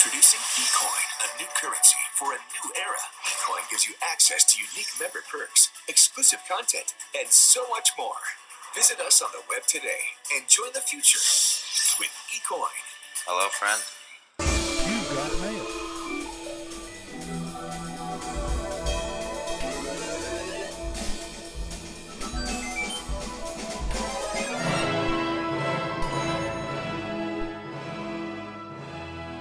Introducing eCoin, a new currency for a new era. eCoin gives you access to unique member perks, exclusive content, and so much more. Visit us on the web today and join the future with eCoin. Hello, friend.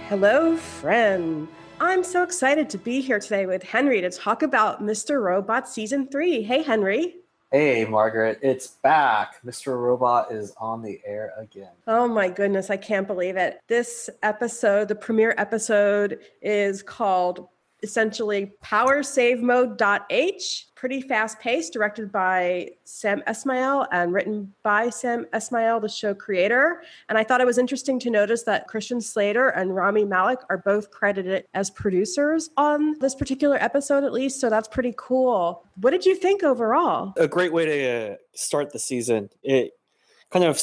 Hello, friend. I'm so excited to be here today with Henry to talk about Mr. Robot Season 3. Hey, Henry. Hey, Margaret, it's back. Mr. Robot is on the air again. Oh my goodness, I can't believe it. This episode, the premiere episode, is called essentially Power Save Mode.h. Pretty fast paced, directed by Sam Esmail and written by Sam Esmail, the show creator. And I thought it was interesting to notice that Christian Slater and Rami Malek are both credited as producers on this particular episode, at least. So that's pretty cool. What did you think overall? a great way to start the season. It kind of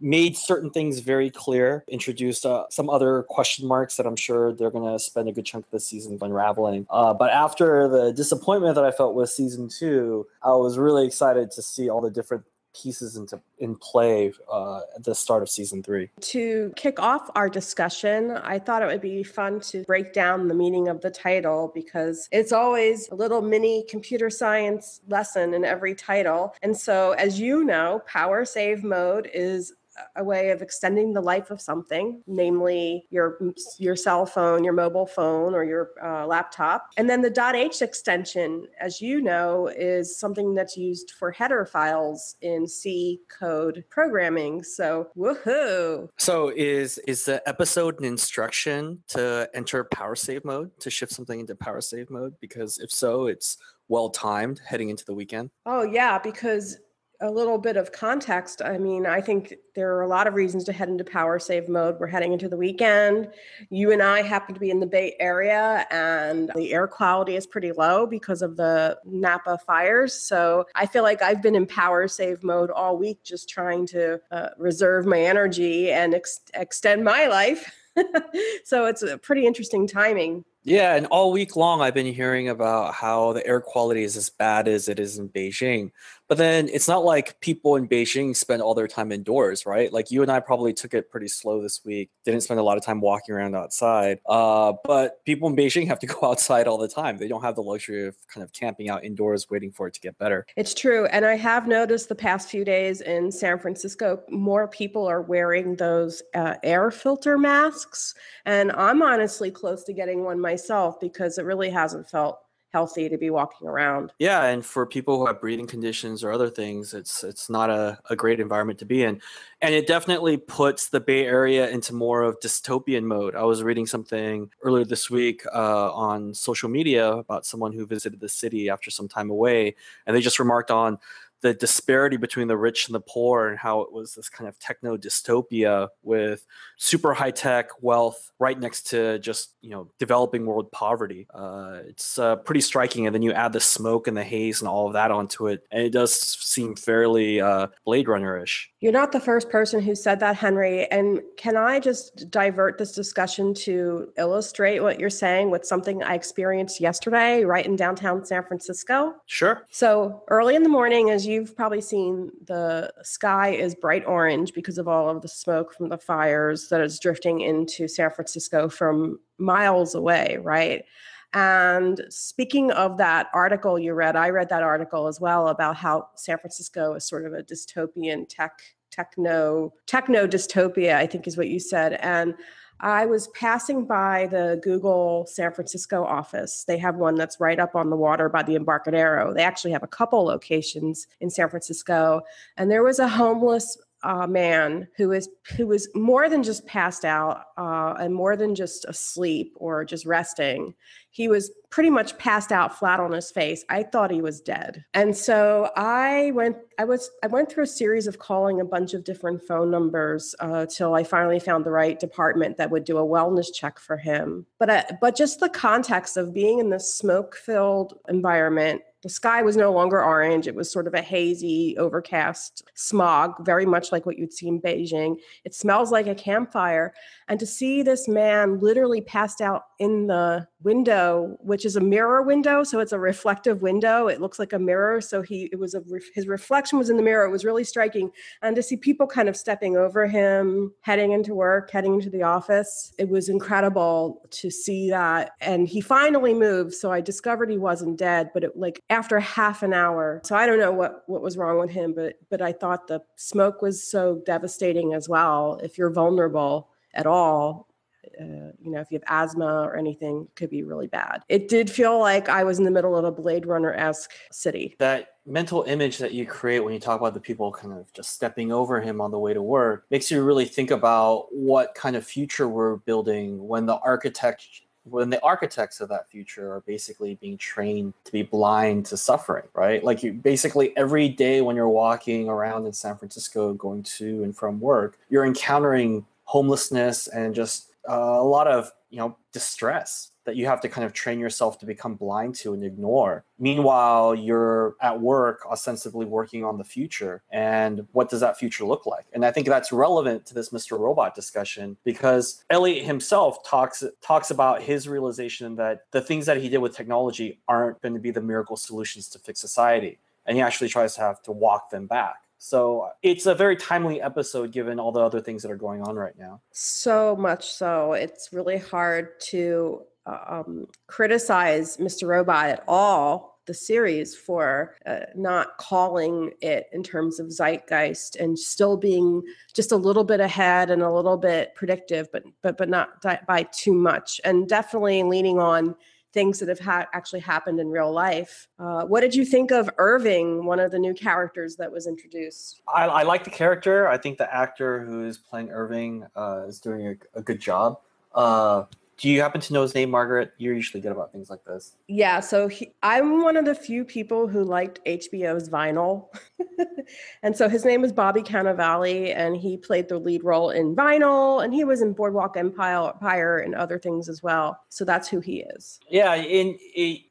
made certain things very clear, introduced uh, some other question marks that I'm sure they're going to spend a good chunk of the season unraveling. Uh, but after the disappointment that I felt with season two, I was really excited to see all the different pieces into in play uh, at the start of season three. To kick off our discussion, I thought it would be fun to break down the meaning of the title because it's always a little mini computer science lesson in every title. And so, as you know, power save mode is a way of extending the life of something, namely your your cell phone, your mobile phone, or your uh, laptop. And then the .h extension, as you know, is something that's used for header files in C code programming. So, woohoo! So is is the episode an instruction to enter power save mode to shift something into power save mode? Because if so, it's well timed heading into the weekend. Oh, yeah, because a little bit of context. I mean, I think there are a lot of reasons to head into power save mode. We're heading into the weekend. You and I happen to be in the Bay Area, and the air quality is pretty low because of the Napa fires. So I feel like I've been in power save mode all week, just trying to uh, reserve my energy and ex- extend my life. so it's a pretty interesting timing. Yeah, and all week long I've been hearing about how the air quality is as bad as it is in Beijing. But then it's not like people in Beijing spend all their time indoors, right? Like you and I probably took it pretty slow this week. Didn't spend a lot of time walking around outside. Uh, but people in Beijing have to go outside all the time. They don't have the luxury of kind of camping out indoors waiting for it to get better. It's true. And I have noticed the past few days in San Francisco, more people are wearing those uh, air filter masks. And I'm honestly close to getting one myself because it really hasn't felt healthy to be walking around. Yeah, and for people who have breathing conditions or other things, it's it's not a, a great environment to be in. And it definitely puts the Bay Area into more of dystopian mode. I was reading something earlier this week uh, on social media about someone who visited the city after some time away, and they just remarked on the disparity between the rich and the poor and how it was this kind of techno dystopia with super high tech wealth right next to just you know developing world poverty uh, it's uh, pretty striking and then you add the smoke and the haze and all of that onto it and it does seem fairly uh, blade runner-ish You're not the first person who said that, Henry. And can I just divert this discussion to illustrate what you're saying with something I experienced yesterday right in downtown San Francisco? sure So early in the morning, as you've probably seen, the sky is bright orange because of all of the smoke from the fires that is drifting into San Francisco from miles away, right? And speaking of that article you read, I read that article as well about how San Francisco is sort of a dystopian tech techno techno dystopia, I think is what you said. And I was passing by the Google San Francisco office. They have one that's right up on the water by the Embarcadero. They actually have a couple locations in San Francisco. And there was a homeless uh, man who was who was more than just passed out uh, and more than just asleep or just resting. He was pretty much passed out flat on his face. I thought he was dead, and so I went. I was I went through a series of calling a bunch of different phone numbers uh, till I finally found the right department that would do a wellness check for him. But uh, but just the context of being in this smoke filled environment The sky was no longer orange. It was sort of a hazy, overcast smog, very much like what you'd see in Beijing. It smells like a campfire. And to see this man literally passed out in the window, which is a mirror window, so it's a reflective window. It looks like a mirror. So he, it was a his reflection was in the mirror. It was really striking. And to see people kind of stepping over him, heading into work, heading into the office, it was incredible to see that. And he finally moved, so I discovered he wasn't dead. But it like after half an hour, so I don't know what what was wrong with him, but but I thought the smoke was so devastating as well. If you're vulnerable at all, uh, you know, if you have asthma or anything, could be really bad. It did feel like I was in the middle of a Blade Runner esque city. That mental image that you create when you talk about the people kind of just stepping over him on the way to work makes you really think about what kind of future we're building when the architect when the architects of that future are basically being trained to be blind to suffering, right? Like you basically every day when you're walking around in San Francisco going to and from work, you're encountering homelessness and just uh, a lot of, you know, distress that you have to kind of train yourself to become blind to and ignore. Meanwhile, you're at work, ostensibly working on the future. And what does that future look like? And I think that's relevant to this Mr. Robot discussion because Elliot himself talks talks about his realization that the things that he did with technology aren't going to be the miracle solutions to fix society. And he actually tries to have to walk them back. So it's a very timely episode given all the other things that are going on right now. So much so. It's really hard to um, criticize Mr. Robot at all, the series, for uh, not calling it in terms of zeitgeist and still being just a little bit ahead and a little bit predictive, but but but not by too much, and definitely leaning on things that have ha- actually happened in real life. Uh, what did you think of Irving, one of the new characters that was introduced? I, I like the character. I think the actor who is playing Irving uh, is doing a, a good job. Uh, do you happen to know his name, Margaret? You're usually good about things like this. Yeah, so he, I'm one of the few people who liked HBO's Vinyl. and so his name is Bobby Cannavale, and he played the lead role in Vinyl, and he was in Boardwalk Empire and other things as well. So that's who he is. Yeah, in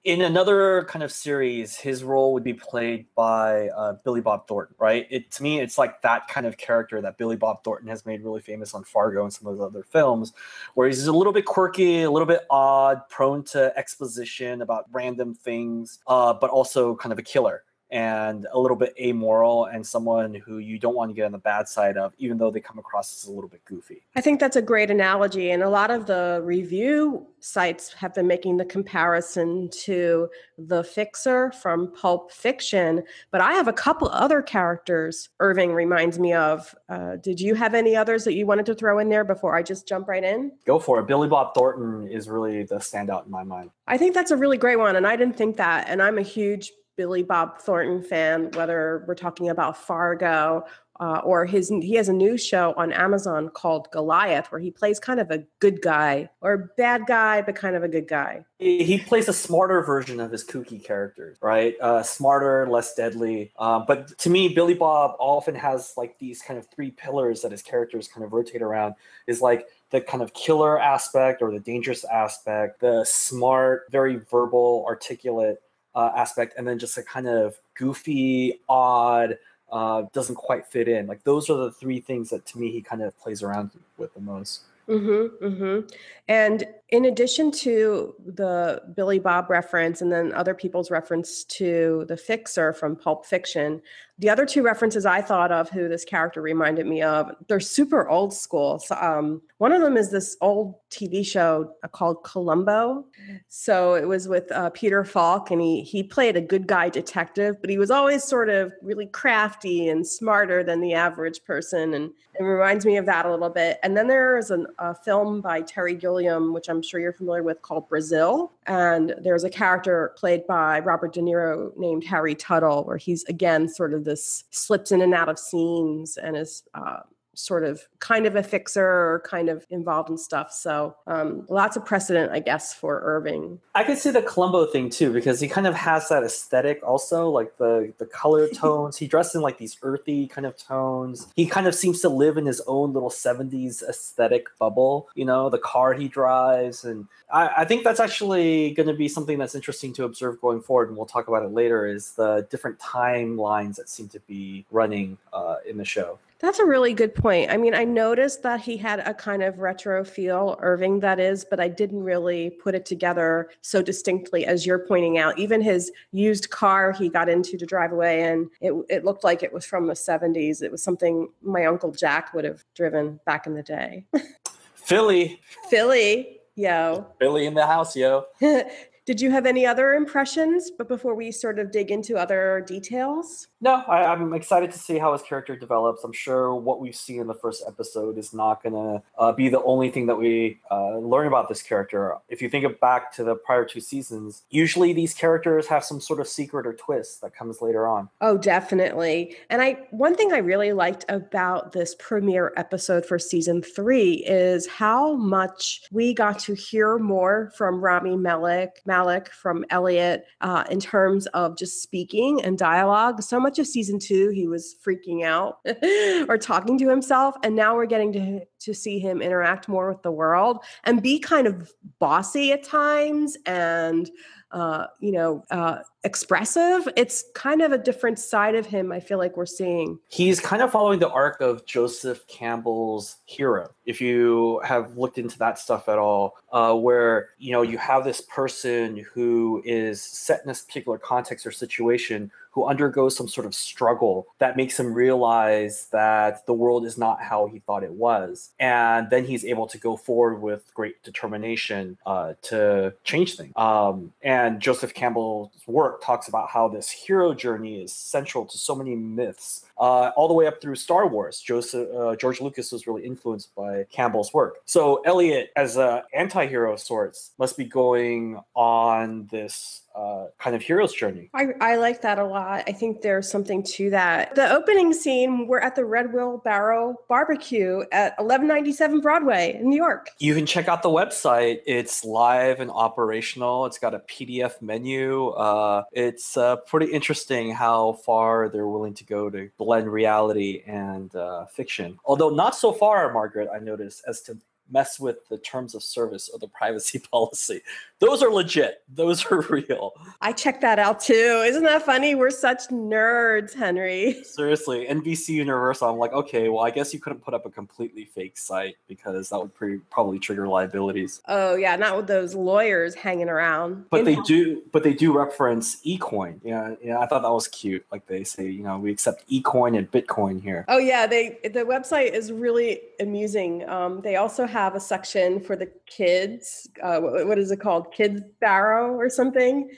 in another kind of series, his role would be played by uh, Billy Bob Thornton, right? It to me, it's like that kind of character that Billy Bob Thornton has made really famous on Fargo and some of those other films, where he's a little bit quirky, a little bit odd, prone to exposition about random things, uh, but also kind of a killer and a little bit amoral and someone who you don't want to get on the bad side of, even though they come across as a little bit goofy. I think that's a great analogy. And a lot of the review sites have been making the comparison to the fixer from Pulp Fiction. But I have a couple other characters Irving reminds me of. Uh, did you have any others that you wanted to throw in there before I just jump right in? Go for it. Billy Bob Thornton is really the standout in my mind. I think that's a really great one. And I didn't think that. And I'm a huge Billy Bob Thornton fan, whether we're talking about Fargo uh, or his he has a new show on Amazon called Goliath, where he plays kind of a good guy or bad guy, but kind of a good guy. He plays a smarter version of his kooky characters, right? Uh, smarter, less deadly. Um, but to me, Billy Bob often has like these kind of three pillars that his characters kind of rotate around. Is like the kind of killer aspect or the dangerous aspect, the smart, very verbal, articulate uh, aspect, and then just a kind of goofy, odd, uh, doesn't quite fit in. Like those are the three things that to me he kind of plays around with the most. Mm-hmm, mm-hmm. And in addition to the Billy Bob reference and then other people's reference to the fixer from Pulp Fiction, the other two references I thought of who this character reminded me of, they're super old school. So, um, one of them is this old TV show uh, called Columbo. So it was with uh, Peter Falk, and he he played a good guy detective, but he was always sort of really crafty and smarter than the average person, and it reminds me of that a little bit. And then there's an, a film by Terry Gilliam, which I'm sure you're familiar with, called Brazil, and there's a character played by Robert De Niro named Harry Tuttle, where he's again sort of this slips in and out of scenes and is uh, sort of kind of a fixer or kind of involved in stuff. So um, lots of precedent, I guess, for Irving. I could see the Columbo thing too because he kind of has that aesthetic also, like the the color tones. he dressed in like these earthy kind of tones. He kind of seems to live in his own little '70s aesthetic bubble. You know, the car he drives, and I, I think that's actually going to be something that's interesting to observe going forward. And we'll talk about it later. Is the different timelines that seem to be running uh, in the show. That's a really good point. I mean, I noticed that he had a kind of retro feel, Irving, that is, but I didn't really put it together so distinctly as you're pointing out. Even his used car he got into to drive away and it, it looked like it was from the 70s. It was something my Uncle Jack would have driven back in the day. Philly. Philly, yo. Philly in the house, yo. Did you have any other impressions? But before we sort of dig into other details? No, I, am excited to see how his character develops. I'm sure what we've seen in the first episode is not going to uh, be the only thing that we uh, learn about this character. If you think of back to the prior two seasons, usually these characters have some sort of secret or twist that comes later on. Oh, definitely. And I one thing I really liked about this premiere episode for season three is how much we got to hear more from Rami Malek, Malek from Elliot, uh, in terms of just speaking and dialogue. So much of season two he was freaking out or talking to himself and now we're getting to to see him interact more with the world and be kind of bossy at times and uh, you know, uh, expressive. It's kind of a different side of him. I feel like we're seeing. He's kind of following the arc of Joseph Campbell's hero. If you have looked into that stuff at all, uh, where you know you have this person who is set in this particular context or situation who undergoes some sort of struggle that makes him realize that the world is not how he thought it was. And then he's able to go forward with great determination uh, to change things. Um, and Joseph Campbell's work talks about how this hero journey is central to so many myths uh, all the way up through Star Wars. Joseph uh, George Lucas was really influenced by Campbell's work. So Elliot, as an anti-hero of sorts, must be going on this uh, kind of hero's journey. I, I like that a lot. I think there's something to that. The opening scene, we're at the Red Wheelbarrow Barbecue at 1197 Broadway in New York. You can check out the website. It's live and operational. It's got a PDF menu. Uh, it's uh, pretty interesting how far they're willing to go to blend reality and uh, fiction. Although not so far, Margaret, I noticed, as to mess with the terms of service or the privacy policy. Those are legit. Those are real. I checked that out too. Isn't that funny? We're such nerds, Henry. Seriously, NBC Universal. I'm like, okay, well, I guess you couldn't put up a completely fake site because that would pre- probably trigger liabilities. Oh yeah, not with those lawyers hanging around. But In- they do. But they do reference eCoin. Yeah, yeah. I thought that was cute. Like they say, you know, we accept eCoin and Bitcoin here. Oh yeah, they the website is really amusing. Um, they also have a section for the kids. Uh, what, what is it called? Kids Barrow or something,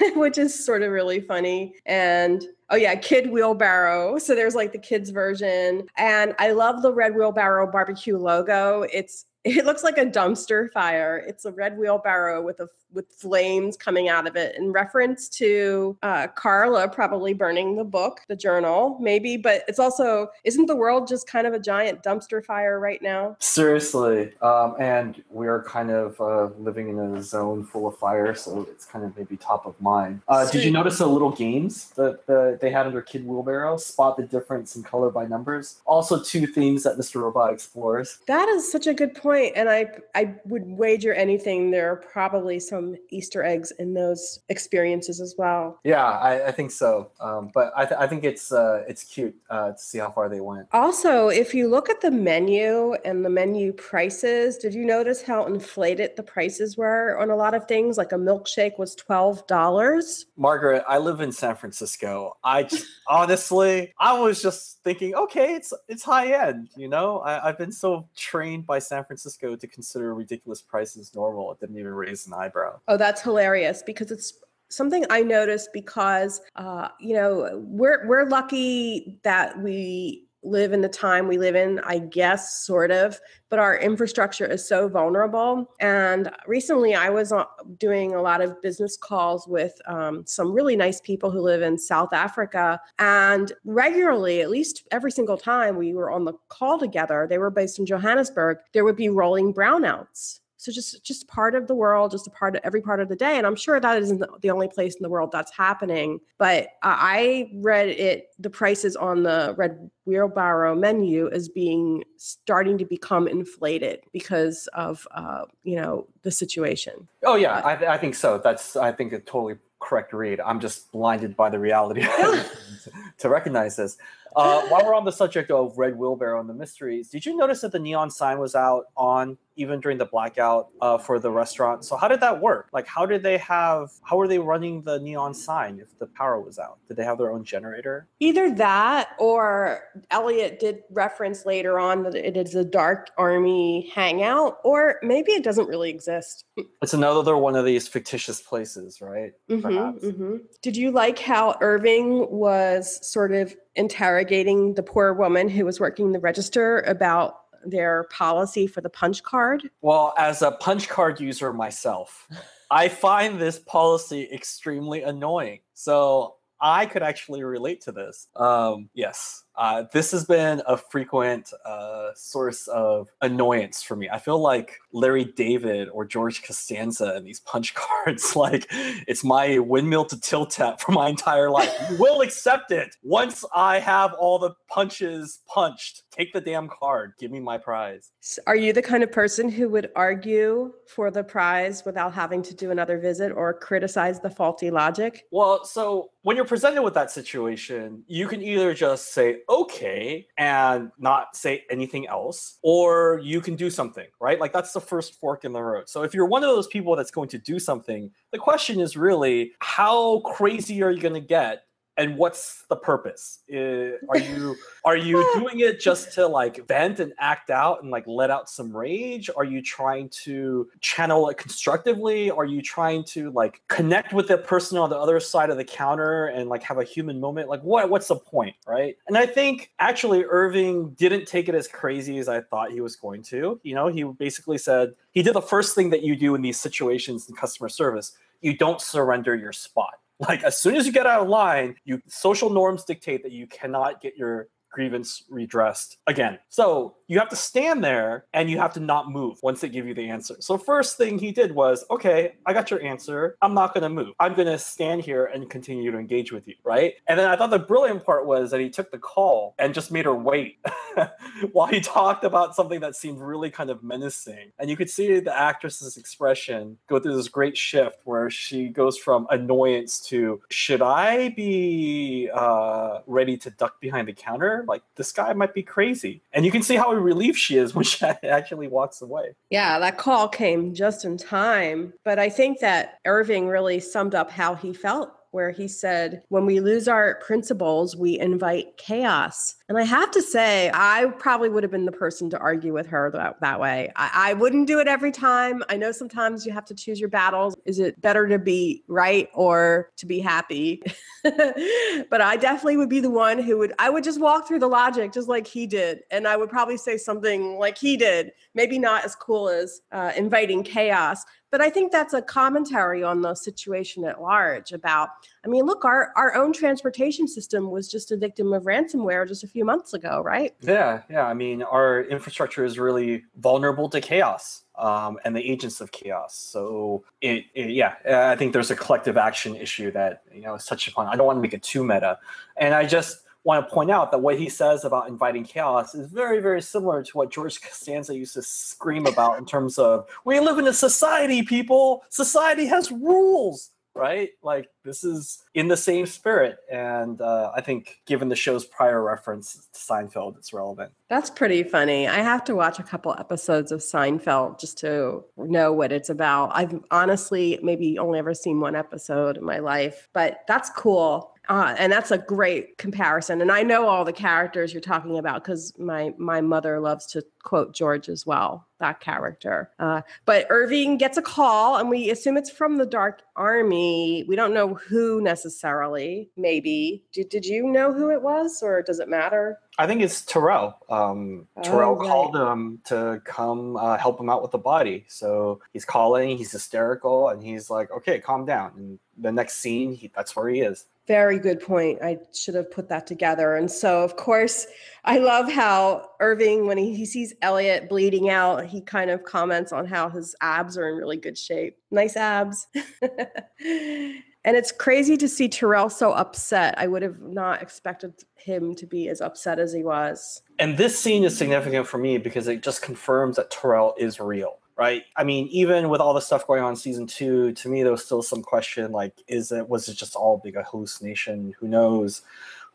which is sort of really funny. And oh yeah, Kid Wheelbarrow. So there's like the kids version. And I love the Red Wheelbarrow barbecue logo. It's it looks like a dumpster fire. It's a red wheelbarrow with a with flames coming out of it in reference to uh, Carla probably burning the book, the journal, maybe. But it's also isn't the world just kind of a giant dumpster fire right now? Seriously, um, and we're kind of uh, living in a zone full of fire, so it's kind of maybe top of mind. Uh, did you notice the little games that the, they had under Kid Wheelbarrow? Spot the difference in color by numbers. Also, two themes that Mr. Robot explores. That is such a good point, and I I would wager anything there are probably some Easter eggs in those experiences as well. Yeah, I, I think so. Um, but I, th- I think it's uh, it's cute uh, to see how far they went. Also, if you look at the menu and the menu prices, did you notice how inflated the prices were on a lot of things? Like a milkshake was twelve dollars. Margaret, I live in San Francisco. I just, honestly, I was just thinking, okay, it's it's high end. You know, I, I've been so trained by San Francisco to consider ridiculous prices normal. It didn't even raise an eyebrow. Oh, that's hilarious because it's something I noticed because uh, you know we're we're lucky that we live in the time we live in, I guess, sort of, but our infrastructure is so vulnerable. And recently I was uh, doing a lot of business calls with um, some really nice people who live in South Africa. And regularly, at least every single time we were on the call together, they were based in Johannesburg, there would be rolling brownouts so just just part of the world just a part of every part of the day and i'm sure that isn't the only place in the world that's happening but i read it the prices on the red wheelbarrow menu as being starting to become inflated because of uh, you know the situation. Oh yeah I, I think so. That's i think a totally correct read. I'm just blinded by the reality to recognize this. Uh, while we're on the subject of red wheelbarrow and the mysteries did you notice that the neon sign was out on even during the blackout uh, for the restaurant. So how did that work? Like, how did they have? How were they running the neon sign if the power was out? Did they have their own generator? Either that, or Elliot did reference later on that it is a dark army hangout, or maybe it doesn't really exist. It's another one of these fictitious places, right? Mm-hmm, mm-hmm. Did you like how Irving was sort of interrogating the poor woman who was working the register about their policy for the punch card? Well, as a punch card user myself, I find this policy extremely annoying. So I could actually relate to this. Um, yes, uh, this has been a frequent uh, source of annoyance for me. I feel like Larry David or George Costanza and these punch cards, like it's my windmill to tilt tap for my entire life. you will accept it once I have all the punches punched. Take the damn card. Give me my prize. Are you the kind of person who would argue for the prize without having to do another visit or criticize the faulty logic? Well, so when you're presented with that situation, you can either just say, okay and not say anything else or you can do something right? Like that's the first fork in the road. So if you're one of those people that's going to do something the question is really how crazy are you going to get and what's the purpose? Uh, are you are you doing it just to like vent and act out and like let out some rage? Are you trying to channel it constructively? Are you trying to like connect with the person on the other side of the counter and like have a human moment? Like what what's the point right? And i think actually irving didn't take it as crazy as i thought he was going to. You know he basically said he did the first thing that you do in these situations in customer service you don't surrender your spot like as soon as you get out of line, you social norms dictate that you cannot get your grievance redressed again. So you have to stand there and you have to not move once they give you the answer. So first thing he did was, okay, I got your answer. I'm not going to move. I'm going to stand here and continue to engage with you, right? And then I thought the brilliant part was that he took the call and just made her wait while he talked about something that seemed really kind of menacing. And you could see the actress's expression go through this great shift where she goes from annoyance to, should I be uh, ready to duck behind the counter? Like this guy might be crazy. And you can see how relieved she is when she actually walks away. Yeah, that call came just in time. But I think that Irving really summed up how he felt where he said, When we lose our principles, we invite chaos. And I have to say, I probably would have been the person to argue with her that, that way. I, I wouldn't do it every time. I know sometimes you have to choose your battles. Is it better to be right or to be happy? but I definitely would be the one who would, I would just walk through the logic just like he did. And I would probably say something like he did, maybe not as cool as uh, inviting chaos, but I think that's a commentary on the situation at large about, I mean, look, our, our own transportation system was just a victim of ransomware just a few months ago, right? Yeah, yeah. I mean, our infrastructure is really vulnerable to chaos. Um, and the agents of chaos. So it, it, yeah, I think there's a collective action issue that you know is touched upon. I don't want to make it too meta, and I just want to point out that what he says about inviting chaos is very, very similar to what George Costanza used to scream about in terms of we live in a society, people. Society has rules, right? Like this is in the same spirit, and uh, I think given the show's prior reference to Seinfeld, it's relevant. That's pretty funny. I have to watch a couple episodes of Seinfeld just to know what it's about. I've honestly maybe only ever seen one episode in my life, but that's cool uh, and that's a great comparison. And I know all the characters you're talking about because my my mother loves to quote George as well, that character. Uh, but Irving gets a call, and we assume it's from the Dark Army. We don't know who necessarily. Maybe did did you know who it was, or does it matter? I think it's Tyrell. Um, Oh, Tyrell right. called him to come uh, help him out with the body. So he's calling, he's hysterical, and he's like, okay, calm down. And the next scene, he, that's where he is. Very good point. I should have put that together. And so, of course, I love how Irving, when he, he sees Elliot bleeding out, he kind of comments on how his abs are in really good shape. Nice abs. and it's crazy to see Tyrell so upset. I would have not expected him to be as upset as he was. And this scene is significant for me because it just confirms that Tyrell is real, right? I mean, even with all the stuff going on in season two, to me there was still some question like, is it was it just all big a hallucination? Who knows?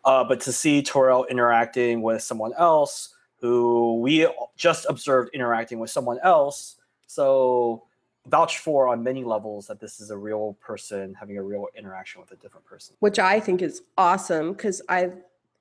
Uh, but to see Tyrell interacting with someone else who we just observed interacting with someone else, so vouch for on many levels that this is a real person having a real interaction with a different person. which I think is awesome because I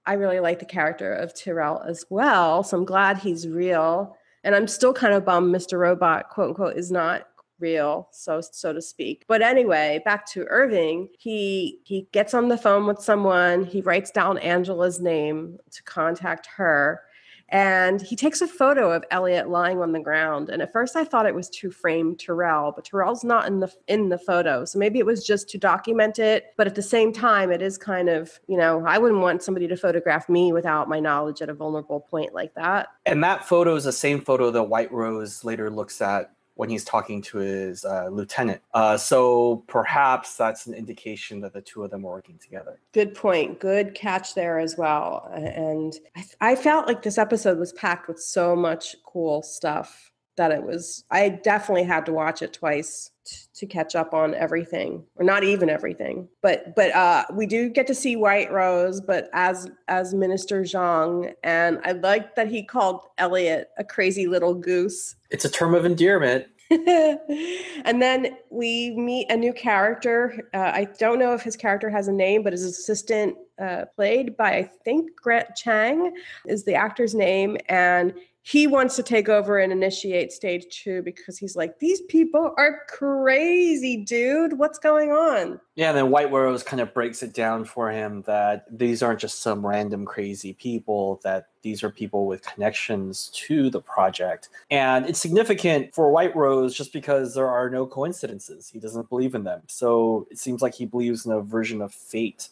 I really like the character of Tyrell as well. So I'm glad he's real, and I'm still kind of bummed Mr. Robot quote unquote is not real so so to speak but anyway back to irving he he gets on the phone with someone he writes down angela's name to contact her and he takes a photo of Elliot lying on the ground. And at first, I thought it was to frame Tyrell, but Tyrell's not in the in the photo, so maybe it was just to document it. But at the same time, it is kind of you know I wouldn't want somebody to photograph me without my knowledge at a vulnerable point like that. And that photo is the same photo that White Rose later looks at when he's talking to his uh, lieutenant. Uh, so perhaps that's an indication that the two of them are working together. Good point. Good catch there as well. And I, I felt like this episode was packed with so much cool stuff that it was. I definitely had to watch it twice to catch up on everything, or not even everything. But but uh, we do get to see White Rose, but as as Minister Zhang, and I like that he called Elliot a crazy little goose. It's a term of endearment. and then we meet a new character. Uh, I don't know if his character has a name, but his assistant, uh, played by I think Grant Chang, is the actor's name, and he wants to take over and initiate stage two because he's like, these people are crazy, dude. What's going on? Yeah, and then White Rose kind of breaks it down for him that these aren't just some random crazy people, that these are people with connections to the project. And it's significant for White Rose just because there are no coincidences. He doesn't believe in them. So it seems like he believes in a version of fate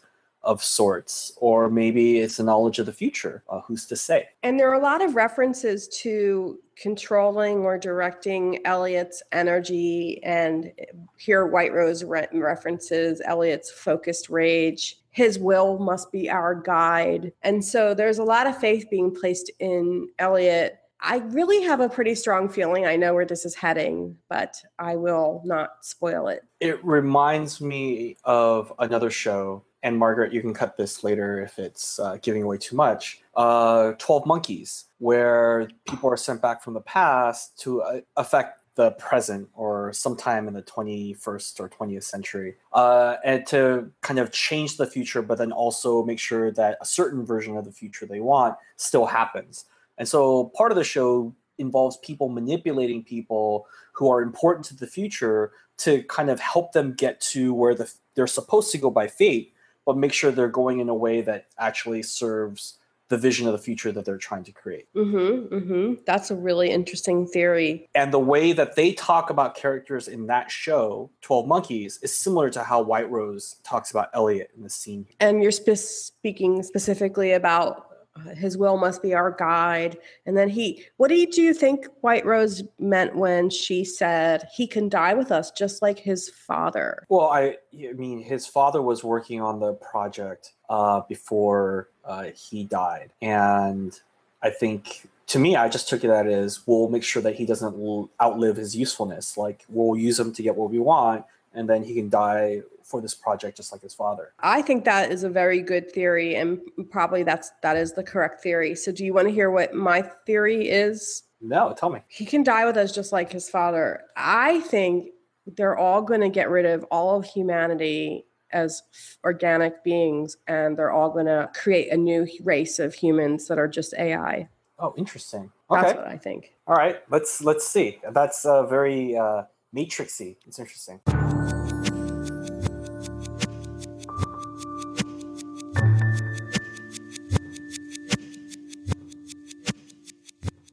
of sorts, or maybe it's a knowledge of the future. Uh, who's to say? And there are a lot of references to controlling or directing Elliot's energy. And here, White Rose re- references Elliot's focused rage. His will must be our guide. And so there's a lot of faith being placed in Elliot. I really have a pretty strong feeling. I know where this is heading, but I will not spoil it. It reminds me of another show and Margaret, you can cut this later if it's uh, giving away too much. Uh, Twelve Monkeys, where people are sent back from the past to uh, affect the present or sometime in the 21st or 20th century, uh, and to kind of change the future, but then also make sure that a certain version of the future they want still happens. And so part of the show involves people manipulating people who are important to the future to kind of help them get to where the, they're supposed to go by fate but make sure they're going in a way that actually serves the vision of the future that they're trying to create. Mm-hmm, mm-hmm. That's a really interesting theory. And the way that they talk about characters in that show, 12 Monkeys, is similar to how White Rose talks about Elliot in the scene. And you're spe- speaking specifically about his will must be our guide. And then he, what did you think White Rose meant when she said he can die with us just like his father? Well, I, I mean, his father was working on the project uh, before uh, he died. And I think to me, I just took it as we'll make sure that he doesn't outlive his usefulness. Like we'll use him to get what we want, and then he can die for this project just like his father. I think that is a very good theory, and probably that's that is the correct theory. So, do you want to hear what my theory is? No, tell me. He can die with us just like his father. I think they're all going to get rid of all of humanity as organic beings, and they're all going to create a new race of humans that are just AI. Oh, interesting. That's what I think. All right. Let's let's see. That's uh, very uh, matrixy. It's interesting.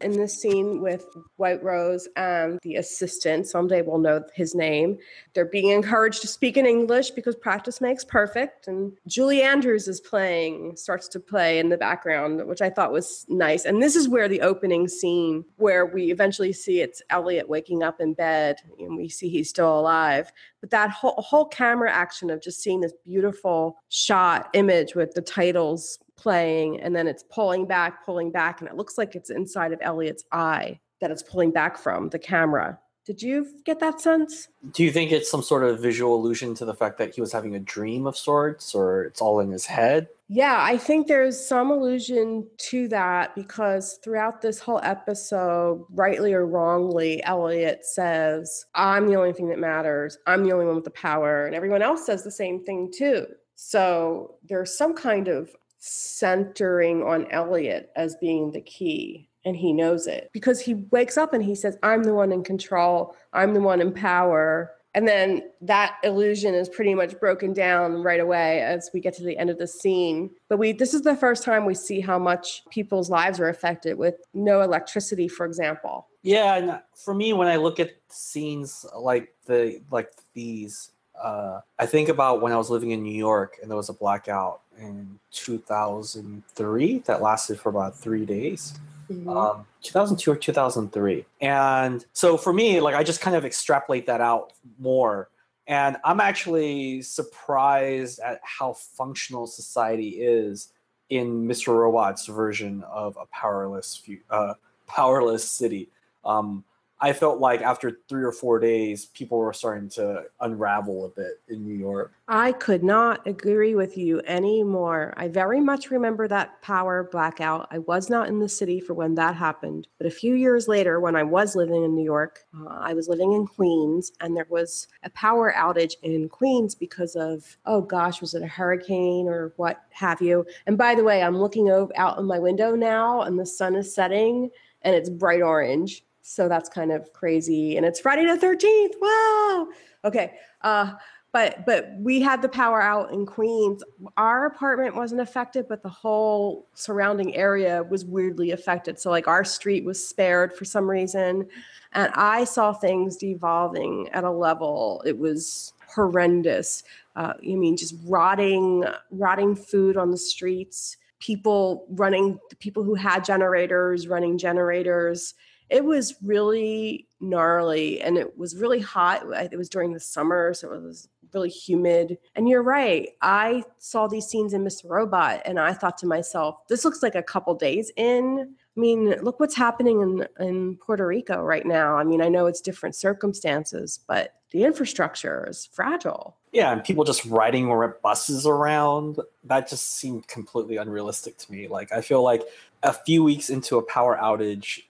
In this scene with White Rose and the assistant. Someday we'll know his name. They're being encouraged to speak in English because practice makes perfect. And Julie Andrews is playing, starts to play in the background, which I thought was nice. And this is where the opening scene, where we eventually see it's Elliot waking up in bed and we see he's still alive. But that whole, whole camera action of just seeing this beautiful shot image with the titles playing and then it's pulling back, pulling back, and it looks like it's inside of Elliot's eye that it's pulling back from the camera. Did you get that sense? Do you think it's some sort of visual allusion to the fact that he was having a dream of sorts, or it's all in his head? Yeah, I think there's some allusion to that because throughout this whole episode, rightly or wrongly, Elliot says, I'm the only thing that matters. I'm the only one with the power. And everyone else says the same thing too. So there's some kind of centering on Elliot as being the key. And he knows it because he wakes up and he says, I'm the one in control. I'm the one in power. And then that illusion is pretty much broken down right away as we get to the end of the scene. But we this is the first time we see how much people's lives are affected with no electricity, for example. Yeah, and for me, when I look at scenes like the like these, uh, I think about when I was living in New York and there was a blackout in 2003 that lasted for about three days. Mm-hmm. Um, 2002 or 2003. And so for me, like I just kind of extrapolate that out more. And I'm actually surprised at how functional society is in Mr. Robot's version of a powerless, uh, powerless city. Um, I felt like after three or four days, people were starting to unravel a bit in New York. I could not agree with you anymore. I very much remember that power blackout. I was not in the city for when that happened, but a few years later, when I was living in New York, uh, I was living in Queens, and there was a power outage in Queens because of, oh gosh, was it a hurricane or what have you? And by the way, I'm looking over, out of my window now, and the sun is setting, and it's bright orange so that's kind of crazy. And it's Friday the 13th. Wow. Okay. Uh, but but we had the power out in Queens. Our apartment wasn't affected, but the whole surrounding area was weirdly affected. So like our street was spared for some reason, and I saw things devolving at a level. It was horrendous. Uh, I mean, just rotting rotting food on the streets. People running, people who had generators running generators it was really gnarly and it was really hot. It was during the summer, so it was really humid. And you're right. I saw these scenes in Mr. Robot and I thought to myself, this looks like a couple days in. I mean, look what's happening in, in Puerto Rico right now. I mean, I know it's different circumstances, but the infrastructure is fragile. Yeah, and people just riding buses around, that just seemed completely unrealistic to me. Like, I feel like a few weeks into a power outage,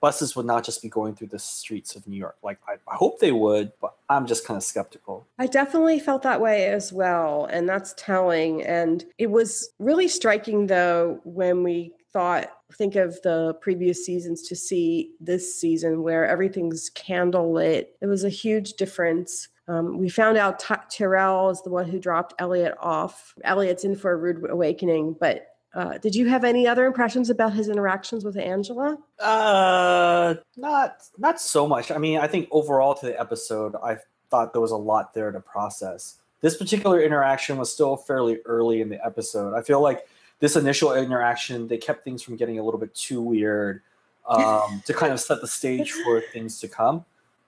buses would not just be going through the streets of New York. Like, I, I hope they would, but I'm just kind of skeptical. I definitely felt that way as well. And that's telling. And it was really striking, though, when we thought, think of the previous seasons to see this season where everything's candle lit. It was a huge difference. Um, we found out T- Tyrell is the one who dropped Elliot off. Elliot's in for a rude awakening, but uh, did you have any other impressions about his interactions with Angela? Uh, not not so much. I mean, I think overall to the episode, I thought there was a lot there to process. This particular interaction was still fairly early in the episode. I feel like this initial interaction they kept things from getting a little bit too weird um, to kind of set the stage for things to come.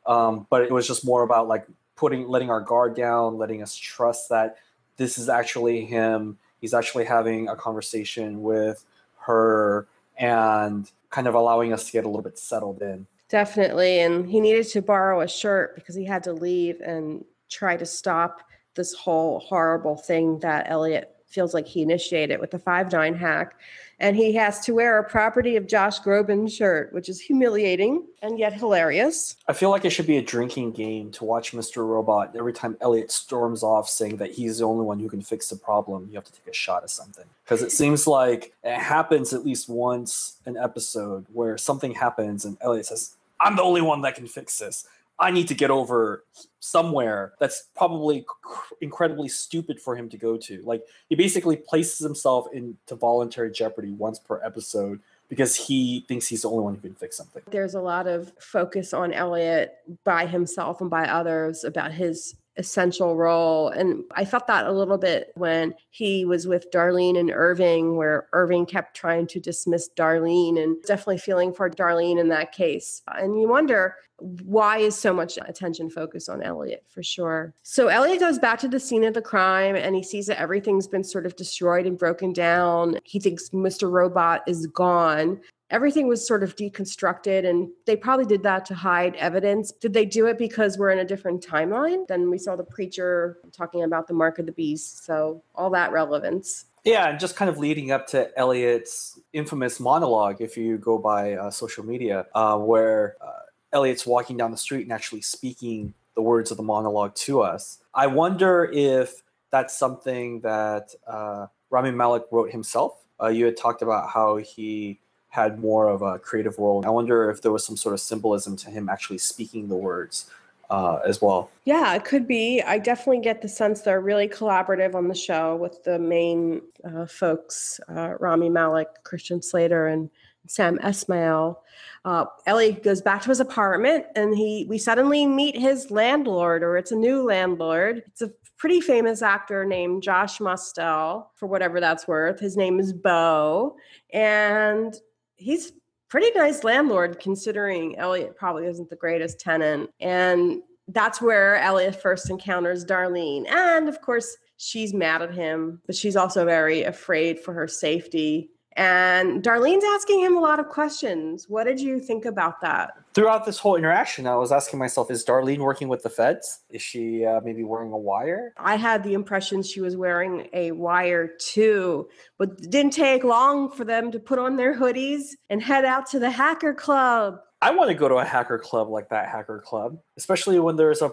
Um, but it was just more about like putting letting our guard down, letting us trust that this is actually him he's actually having a conversation with her and kind of allowing us to get a little bit settled in. Definitely. And he needed to borrow a shirt because he had to leave and try to stop this whole horrible thing that Elliot feels like he initiated it with the five nine hack and he has to wear a property of Josh Groban shirt, which is humiliating and yet hilarious. I feel like it should be a drinking game to watch Mr. Robot every time Elliot storms off saying that he's the only one who can fix the problem. You have to take a shot of something because it seems like it happens at least once an episode where something happens and Elliot says, "I'm the only one that can fix this." I need to get over somewhere that's probably cr- incredibly stupid for him to go to. Like he basically places himself into voluntary jeopardy once per episode because he thinks he's the only one who can fix something. There's a lot of focus on Elliot by himself and by others about his essential role. And I felt that a little bit when he was with Darlene and Irving, where Irving kept trying to dismiss Darlene and definitely feeling for Darlene in that case. And you wonder why is so much attention focused on Elliot for sure. So Elliot goes back to the scene of the crime and he sees that everything's been sort of destroyed and broken down. He thinks Mr. Robot is gone everything was sort of deconstructed and they probably did that to hide evidence. Did they do it because we're in a different timeline then we saw the preacher talking about the mark of the beast? So all that relevance. Yeah and just kind of leading up to elliot's infamous monologue if you go by uh, social media uh, where uh, elliot's walking down the street and actually speaking the words of the monologue to us. I wonder if that's something that uh, rami malek wrote himself. Uh, you had talked about how he had more of a creative role. I wonder if there was some sort of symbolism to him actually speaking the words uh, as well. Yeah, it could be. I definitely get the sense they're really collaborative on the show with the main uh, folks, uh, Rami Malek, Christian Slater, and Sam Esmail. Uh, Ellie goes back to his apartment, and he we suddenly meet his landlord, or it's a new landlord. It's a pretty famous actor named Josh Mostel, for whatever that's worth. His name is Bo, and he's pretty nice landlord considering Elliot probably isn't the greatest tenant. And that's where Elliot first encounters Darlene. And of course, she's mad at him, but she's also very afraid for her safety. And Darlene's asking him a lot of questions. What did you think about that? Throughout this whole interaction, I was asking myself, is Darlene working with the feds? Is she uh, maybe wearing a wire? I had the impression she was wearing a wire too, but it didn't take long for them to put on their hoodies and head out to the hacker club. I want to go to a hacker club like that hacker club, especially when there's a,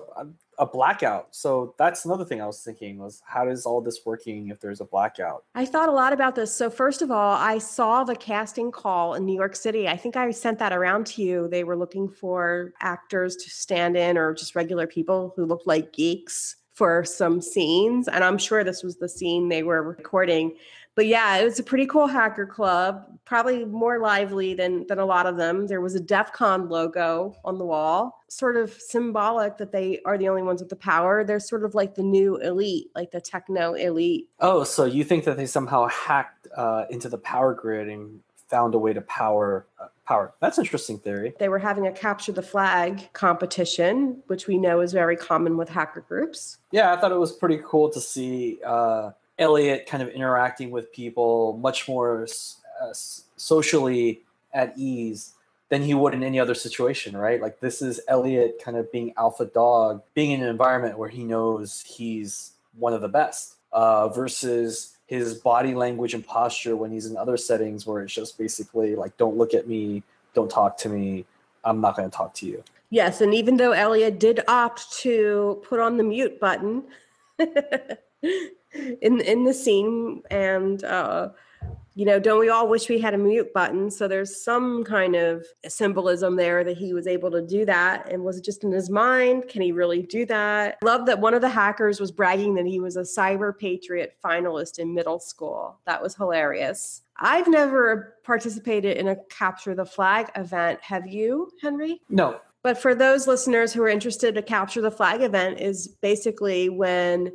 a blackout. So that's another thing I was thinking was how is all this working if there's a blackout? I thought a lot about this. So first of all, I saw the casting call in New York City. I think I sent that around to you. They were looking for actors to stand in or just regular people who looked like geeks for some scenes. And I'm sure this was the scene they were recording. But yeah, it was a pretty cool hacker club, probably more lively than than a lot of them. There was a DEF CON logo on the wall, sort of symbolic that they are the only ones with the power. They're sort of like the new elite, like the techno elite. Oh, so you think that they somehow hacked uh, into the power grid and found a way to power uh, power. That's interesting theory. They were having a capture the flag competition, which we know is very common with hacker groups. Yeah, I thought it was pretty cool to see uh, Elliot kind of interacting with people much more uh, socially at ease than he would in any other situation, right? Like this is Elliot kind of being alpha dog, being in an environment where he knows he's one of the best, uh, versus his body language and posture when he's in other settings where it's just basically like, don't look at me, don't talk to me, I'm not going to talk to you. Yes, and even though Elliot did opt to put on the mute button. in in the scene and uh you know don't we all wish we had a mute button? So there's some kind of symbolism there that he was able to do that and was it just in his mind can he really do that? Love that one of the hackers was bragging that he was a cyber patriot finalist in middle school. That was hilarious. I've never participated in a capture the flag event. Have you henry? No. But for those listeners who are interested, a capture the flag event is basically when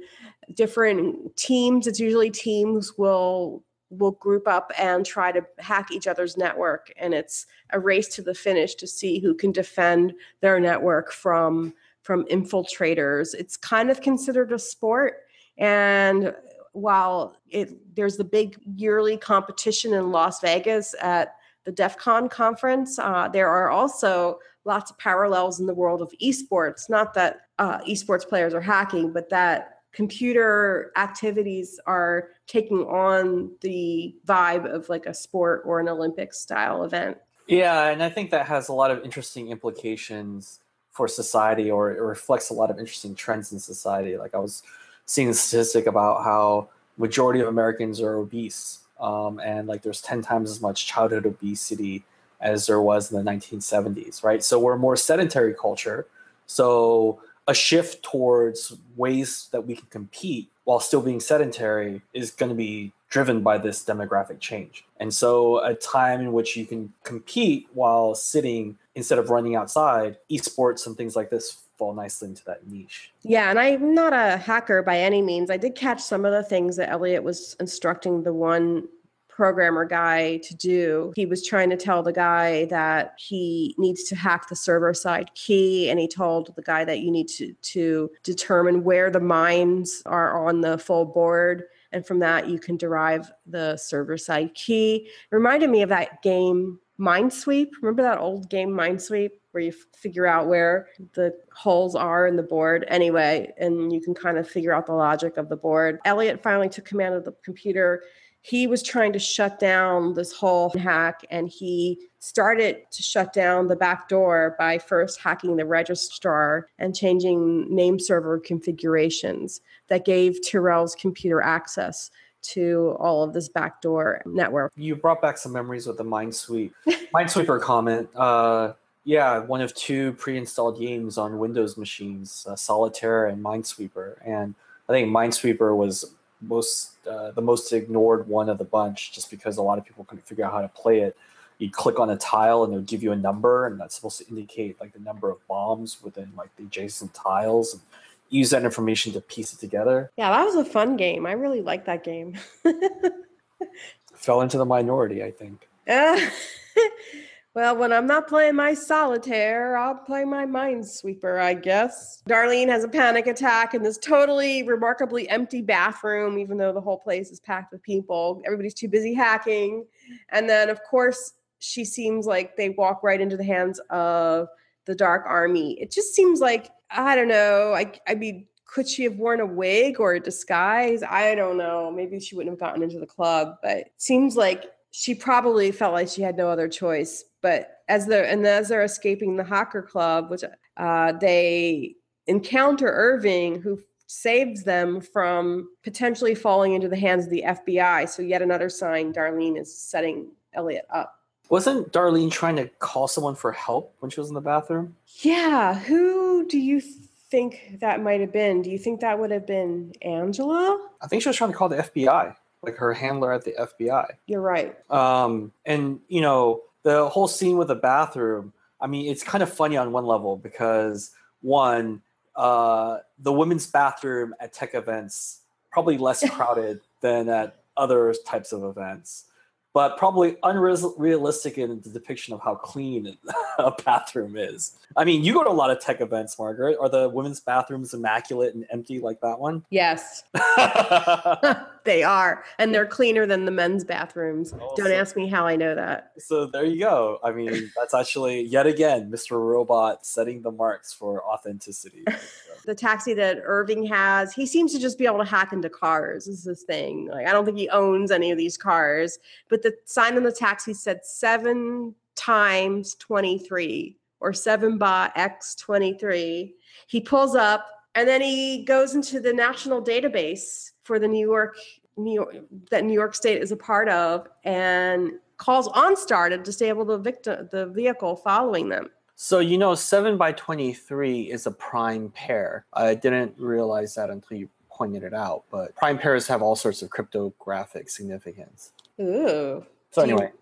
different teams it's usually teams will will group up and try to hack each other's network and it's a race to the finish to see who can defend their network from from infiltrators it's kind of considered a sport and while it there's the big yearly competition in Las Vegas at the DEF CON conference, uh, there are also lots of parallels in the world of esports. Not that uh, esports players are hacking, but that computer activities are taking on the vibe of like a sport or an Olympic style event. Yeah, and I think that has a lot of interesting implications for society or it reflects a lot of interesting trends in society. Like I was seeing a statistic about how majority of Americans are obese. Um, and like there's 10 times as much childhood obesity as there was in the 1970s, right? So we're a more sedentary culture. So a shift towards ways that we can compete while still being sedentary is going to be driven by this demographic change. And so, a time in which you can compete while sitting instead of running outside, esports and things like this fall nicely into that niche. Yeah, and I'm not a hacker by any means. I did catch some of the things that Elliot was instructing the one programmer guy to do. He was trying to tell the guy that he needs to hack the server side key, and he told the guy that you need to to determine where the mines are on the full board. And from that, you can derive the server side key. It reminded me of that game Minesweep. Remember that old game Minesweep? where you f- figure out where the holes are in the board anyway, and you can kind of figure out the logic of the board. Elliot finally took command of the computer. He was trying to shut down this whole hack, and he started to shut down the back door by first hacking the registrar and changing name server configurations that gave Tyrell's computer access to all of this backdoor network. You brought back some memories with the Minesweep, Minesweeper comment. Uh, yeah, one of two pre-installed games on Windows machines, uh, Solitaire and Minesweeper, and I think Minesweeper was most uh, the most ignored one of the bunch, just because a lot of people couldn't figure out how to play it. You click on a tile and it would give you a number, and that's supposed to indicate like the number of bombs within like the adjacent tiles, and use that information to piece it together. Yeah, that was a fun game. I really liked that game. Fell into the minority, I think. Uh, Well, when I'm not playing my solitaire, I'll play my minesweeper, I guess. Darlene has a panic attack in this totally remarkably empty bathroom, even though the whole place is packed with people. Everybody's too busy hacking. And then, of course, she seems like they walk right into the hands of the Dark Army. It just seems like, I don't know, I, I mean, could she have worn a wig or a disguise? I don't know. Maybe she wouldn't have gotten into the club, but seems like she probably felt like she had no other choice but as they're and as they're escaping the hacker club, which uh, they encounter Irving, who saves them from potentially falling into the hands of the FBI. So yet another sign Darlene is setting Elliot up. Wasn't Darlene trying to call someone for help when she was in the bathroom? Yeah. Who do you think that might have been? Do you think that would have been Angela? I think she was trying to call the FBI, like her handler at the FBI. You're right. Um, and you know, the whole scene with the bathroom i mean it's kind of funny on one level because one uh, the women's bathroom at tech events probably less crowded than at other types of events but probably unrealistic in the depiction of how clean a bathroom is. I mean, you go to a lot of tech events, Margaret. Are the women's bathrooms immaculate and empty like that one? Yes. they are. And they're cleaner than the men's bathrooms. Oh, Don't so, ask me how I know that. So there you go. I mean, that's actually yet again Mr. Robot setting the marks for authenticity. the taxi that Irving has, he seems to just be able to hack into cars. Is this thing. Like I don't think he owns any of these cars, but the sign on the taxi said seven times 23 or seven by X 23. He pulls up and then he goes into the national database for the New York, New York that New York State is a part of and calls OnStar to disable the victim the vehicle following them. So you know, seven by twenty-three is a prime pair. I didn't realize that until you pointed it out. But prime pairs have all sorts of cryptographic significance. Ooh. So anyway,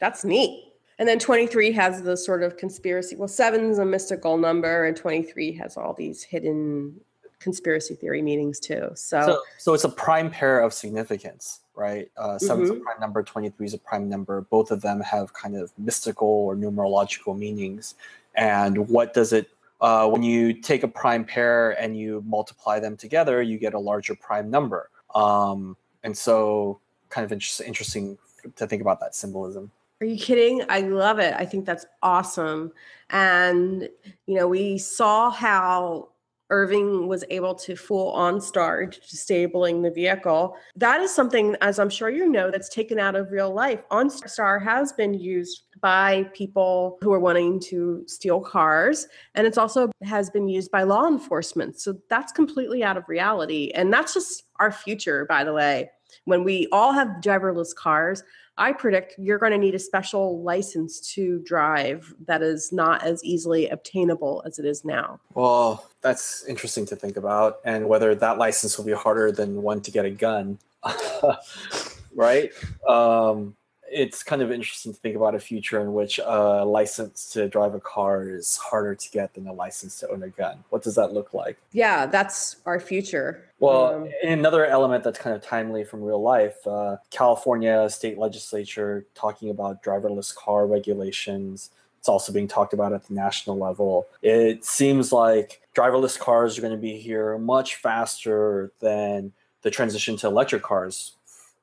that's neat. And then 23 has the sort of conspiracy. Well, seven's a mystical number, and 23 has all these hidden conspiracy theory meanings too. So, so, so it's a prime pair of significance, right? Uh, 7 mm-hmm. a prime number, 23 is a prime number. Both of them have kind of mystical or numerological meanings. And what does it, uh, when you take a prime pair and you multiply them together, you get a larger prime number. Um, and so, kind of inter- interesting to think about that symbolism. Are you kidding? I love it. I think that's awesome. And, you know, we saw how Irving was able to fool OnStar to disabling the vehicle. That is something, as I'm sure you know, that's taken out of real life. OnStar has been used by people who are wanting to steal cars, and it's also has been used by law enforcement. So that's completely out of reality. And that's just our future, by the way. When we all have driverless cars, I predict you're going to need a special license to drive that is not as easily obtainable as it is now. Well, that's interesting to think about, and whether that license will be harder than one to get a gun. right? Um, it's kind of interesting to think about a future in which a license to drive a car is harder to get than a license to own a gun. What does that look like? Yeah, that's our future. Well, Um, another element that's kind of timely from real life uh, California state legislature talking about driverless car regulations. It's also being talked about at the national level. It seems like driverless cars are going to be here much faster than the transition to electric cars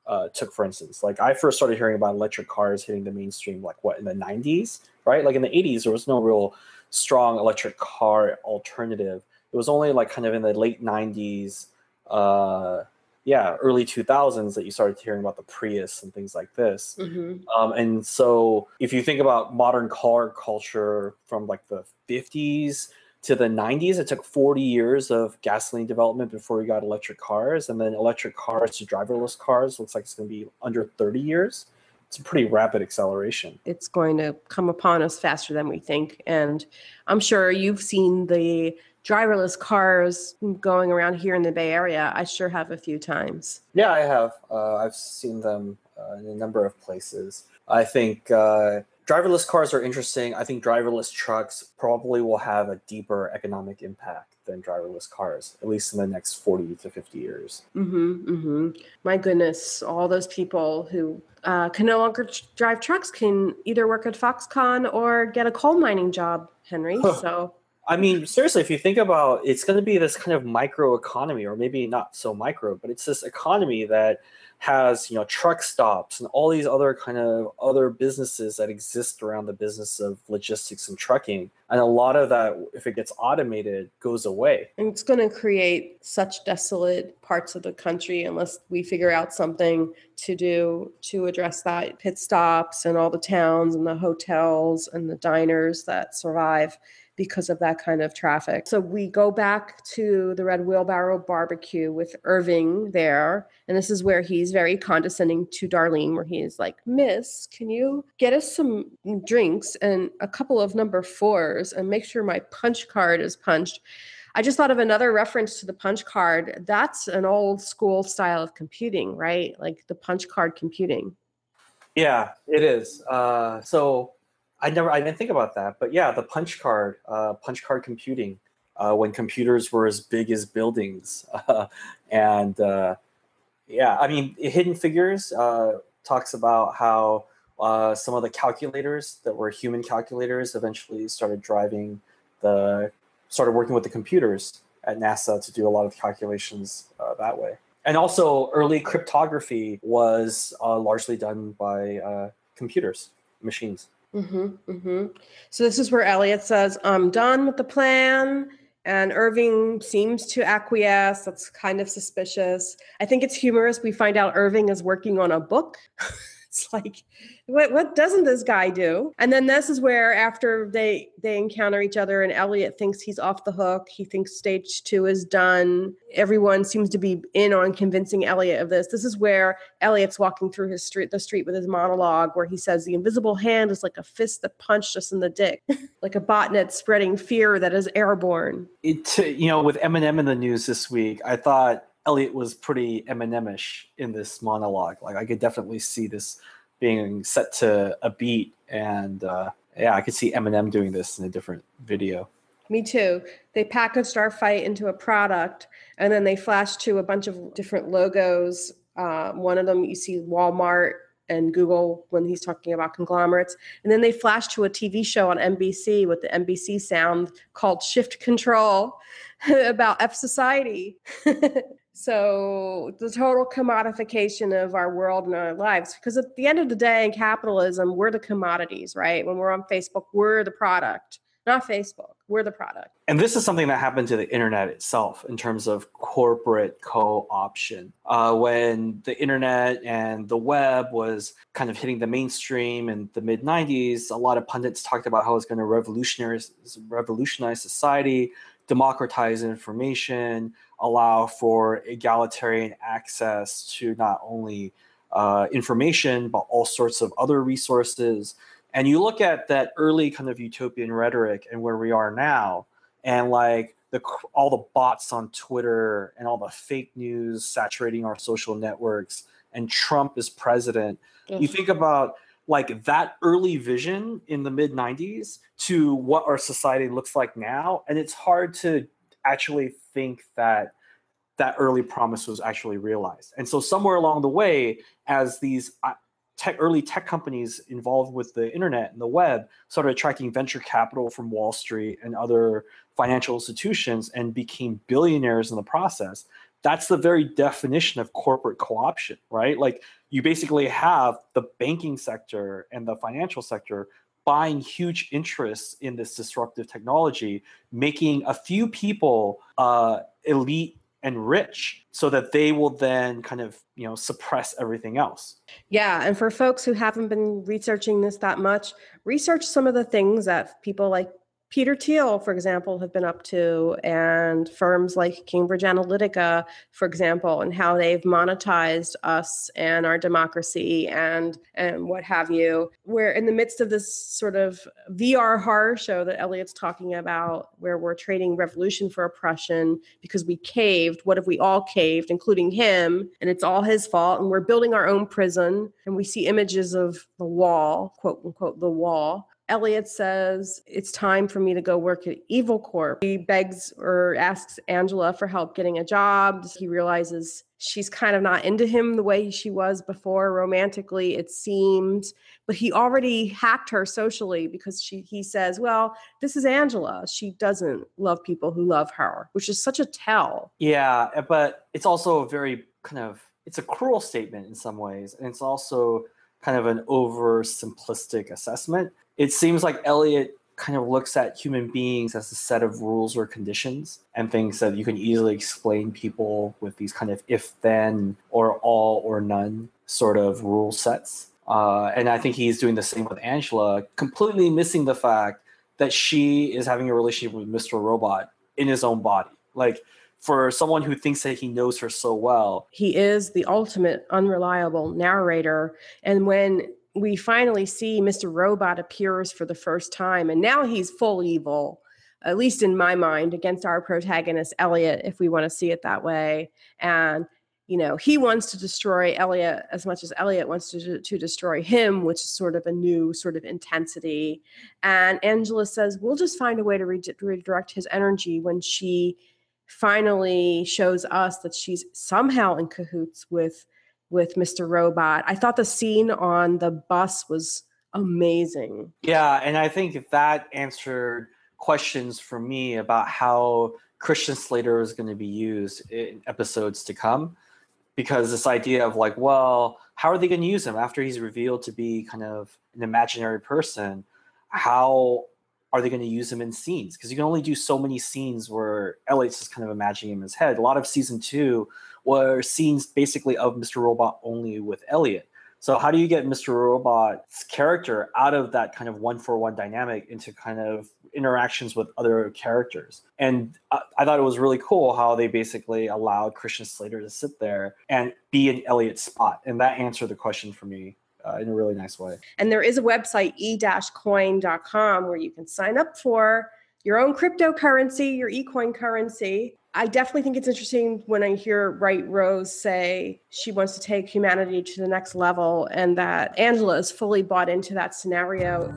uh, took, for instance. Like I first started hearing about electric cars hitting the mainstream, like what in the 90s, right? Like in the 80s, there was no real strong electric car alternative. It was only like kind of in the late 90s, uh, yeah, early 2000s that you started hearing about the Prius and things like this. mhm. Um, and so if you think about modern car culture from like the 50s to the 90s, it took 40 years of gasoline development before we got electric cars. And then electric cars to driverless cars looks like it's going to be under 30 years. It's a pretty rapid acceleration. It's going to come upon us faster than we think. And I'm sure you've seen the driverless cars going around here in the Bay Area. I sure have a few times. Yeah, I have. Uh, I've seen them uh, in a number of places. I think uh, driverless cars are interesting. I think driverless trucks probably will have a deeper economic impact than driverless cars, at least in the next 40 to 50 years. Mm-hmm, mm-hmm. My goodness, all those people who uh, can no longer drive trucks can either work at Foxconn or get a coal mining job, Henry. so I mean, seriously, if you think about it's going to be this kind of micro economy, or maybe not so micro, but it's this economy that has you know truck stops and all these other kind of other businesses that exist around the business of logistics and trucking. And a lot of that if it gets automated goes away. And it's going to create such desolate parts of the country unless we figure out something to do to address that. Pit stops and all the towns and the hotels and the diners that survive because of that kind of traffic. So we go back to the Red Wheelbarrow Barbecue with Irving there. And this is where he's very condescending to Darlene, where he is like, Miss, can you get us some drinks and a couple of number fours and make sure my punch card is punched? I just thought of another reference to the punch card. That's an old school style of computing, right? Like the punch card computing. yeah it is uh, so i never i didn't think about that but yeah the punch card uh, punch card computing uh, when computers were as big as buildings. And uh, yeah i mean hidden figures uh, talks about how uh, some of the calculators that were human calculators eventually started driving the started working with the computers at nasa to do a lot of calculations uh, that way. And also early cryptography was largely done by computers machines Mm-hmm, mm-hmm. So this is where Elliot says, I'm done with the plan. And Irving seems to acquiesce. That's kind of suspicious. I think it's humorous. We find out Irving is working on a book. it's like, what, what doesn't this guy do? And then this is where after they they encounter each other and Elliot thinks he's off the hook. He thinks stage two is done. Everyone seems to be in on convincing Elliot of this. This is where Elliot's walking through his street, the street with his monologue, where he says, "The invisible hand is like a fist that punched us in the dick, like a botnet spreading fear that is airborne." it you know with eminem in the news this week i thought elliot was pretty eminemish in this monologue like i could definitely see this being set to a beat and uh, yeah i could see eminem doing this in a different video Me too. They packaged our fight into a product, and then they flashed to a bunch of different logos. Uh, one of them you see Walmart and Google when he's talking about conglomerates, and then they flashed to a TV show on NBC with the NBC sound called Shift Control about F Society. so the total commodification of our world and our lives, because at the end of the day, in capitalism, we're the commodities, right? When we're on Facebook, we're the product not Facebook. We're the product. and this is something that happened to the internet itself in terms of corporate co-option uh, when the internet and the web was kind of hitting the mainstream in the mid 90s a lot of pundits talked about how it's going to revolutionize revolutionize society democratize information allow for egalitarian access to not only uh, information but all sorts of other resources and you look at that early kind of utopian rhetoric and where we are now and like the all the bots on twitter and all the fake news saturating our social networks and Trump is president. You think about like that early vision in the mid 90s to what our society looks like now and it's hard to actually think that that early promise was actually realized. And so somewhere along the way as these uh, tech early tech companies involved with the internet and the web started attracting venture capital from wall street and other financial institutions and became billionaires in the process that's the very definition of corporate co-option right? Like you basically have the banking sector and the financial sector buying huge interests in this disruptive technology making a few people uh, elite and rich so that they will then kind of you know suppress everything else. Yeah, and for folks who haven't been researching this that much, research some of the things that people like Peter Thiel, for example, have been up to, and firms like Cambridge Analytica, for example, and how they've monetized us and our democracy and and what have you. We're in the midst of this sort of VR horror show that Elliot's talking about, where we're trading revolution for oppression because we caved. What if we all caved, including him? And it's all his fault. And we're building our own prison. And we see images of the wall, quote unquote, the wall. Elliot says, It's time for me to go work at Evil Corp. He begs or asks Angela for help getting a job. He realizes she's kind of not into him the way she was before romantically, it seemed. But he already hacked her socially because she he says, Well, this is Angela. She doesn't love people who love her, which is such a tell. Yeah, but it's also a very kind of it's a cruel statement in some ways, and it's also kind of an over simplistic assessment. It seems like Elliot kind of looks at human beings as a set of rules or conditions and thinks that you can easily explain people with these kind of if then or all or none sort of rule sets. Uh, and I think he's doing the same with Angela, completely missing the fact that she is having a relationship with Mr. Robot in his own body. Like for someone who thinks that he knows her so well, He is the ultimate unreliable narrator. And when we finally see Mr. Robot appears for the first time, and now he's full evil, at least in my mind, against our protagonist, Elliot, if we want to see it that way. And you know, he wants to destroy Elliot as much as Elliot wants to, to destroy him, which is sort of a new sort of intensity. And Angela says, We'll just find a way to re- redirect his energy when she finally shows us that she's somehow in cahoots with with Mr. Robot. I thought the scene on the bus was amazing. Yeah, and I think that answered questions for me about how Christian Slater is going to be used in episodes to come. Because this idea of like, well, how are they going to use him after he's revealed to be kind of an imaginary person? How are they going to use him in scenes? Because you can only do so many scenes where Elliot's just kind of imagining him in his head. A lot of season two were scenes basically of Mr. Robot only with Elliot. So how do you get Mr. Robot's character out of that kind of one for one dynamic into kind of interactions with other characters? And I, I thought it was really cool how they basically allowed Christian Slater to sit there and be in Elliot's spot, and that answered the question for me uh, in a really nice way. And there is a website, e-coin.com, where you can sign up for your own cryptocurrency, your ecoin currency. I definitely think it's interesting when I hear White Rose say she wants to take humanity to the next level and that Angela is fully bought into that scenario.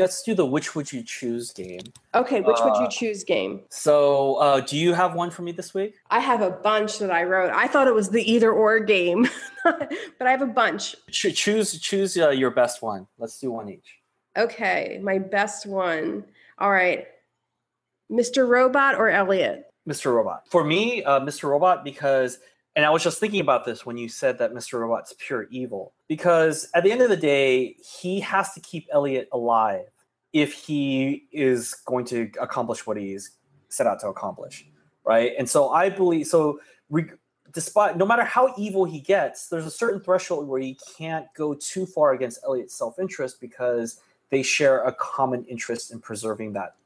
Let's do the which would you choose game. Okay, which would you Uh, choose game? So, uh, do you have one for me this week? I have a bunch that I wrote. I thought it was the either or game, but I have a bunch. Ch- choose choose uh, your best one. Let's do one each. Okay, my best one. All right. Mr. Robot or Elliot? Mr. Robot. For me, uh, Mr. Robot, because, and I was just thinking about this when you said that Mr. Robot's pure evil. Because at the end of the day, he has to keep Elliot alive if he is going to accomplish what he's set out to accomplish, right? And so I believe, so re- despite, no matter how evil he gets, there's a certain threshold where he can't go too far against Elliot's self interest because they share a common interest in preserving that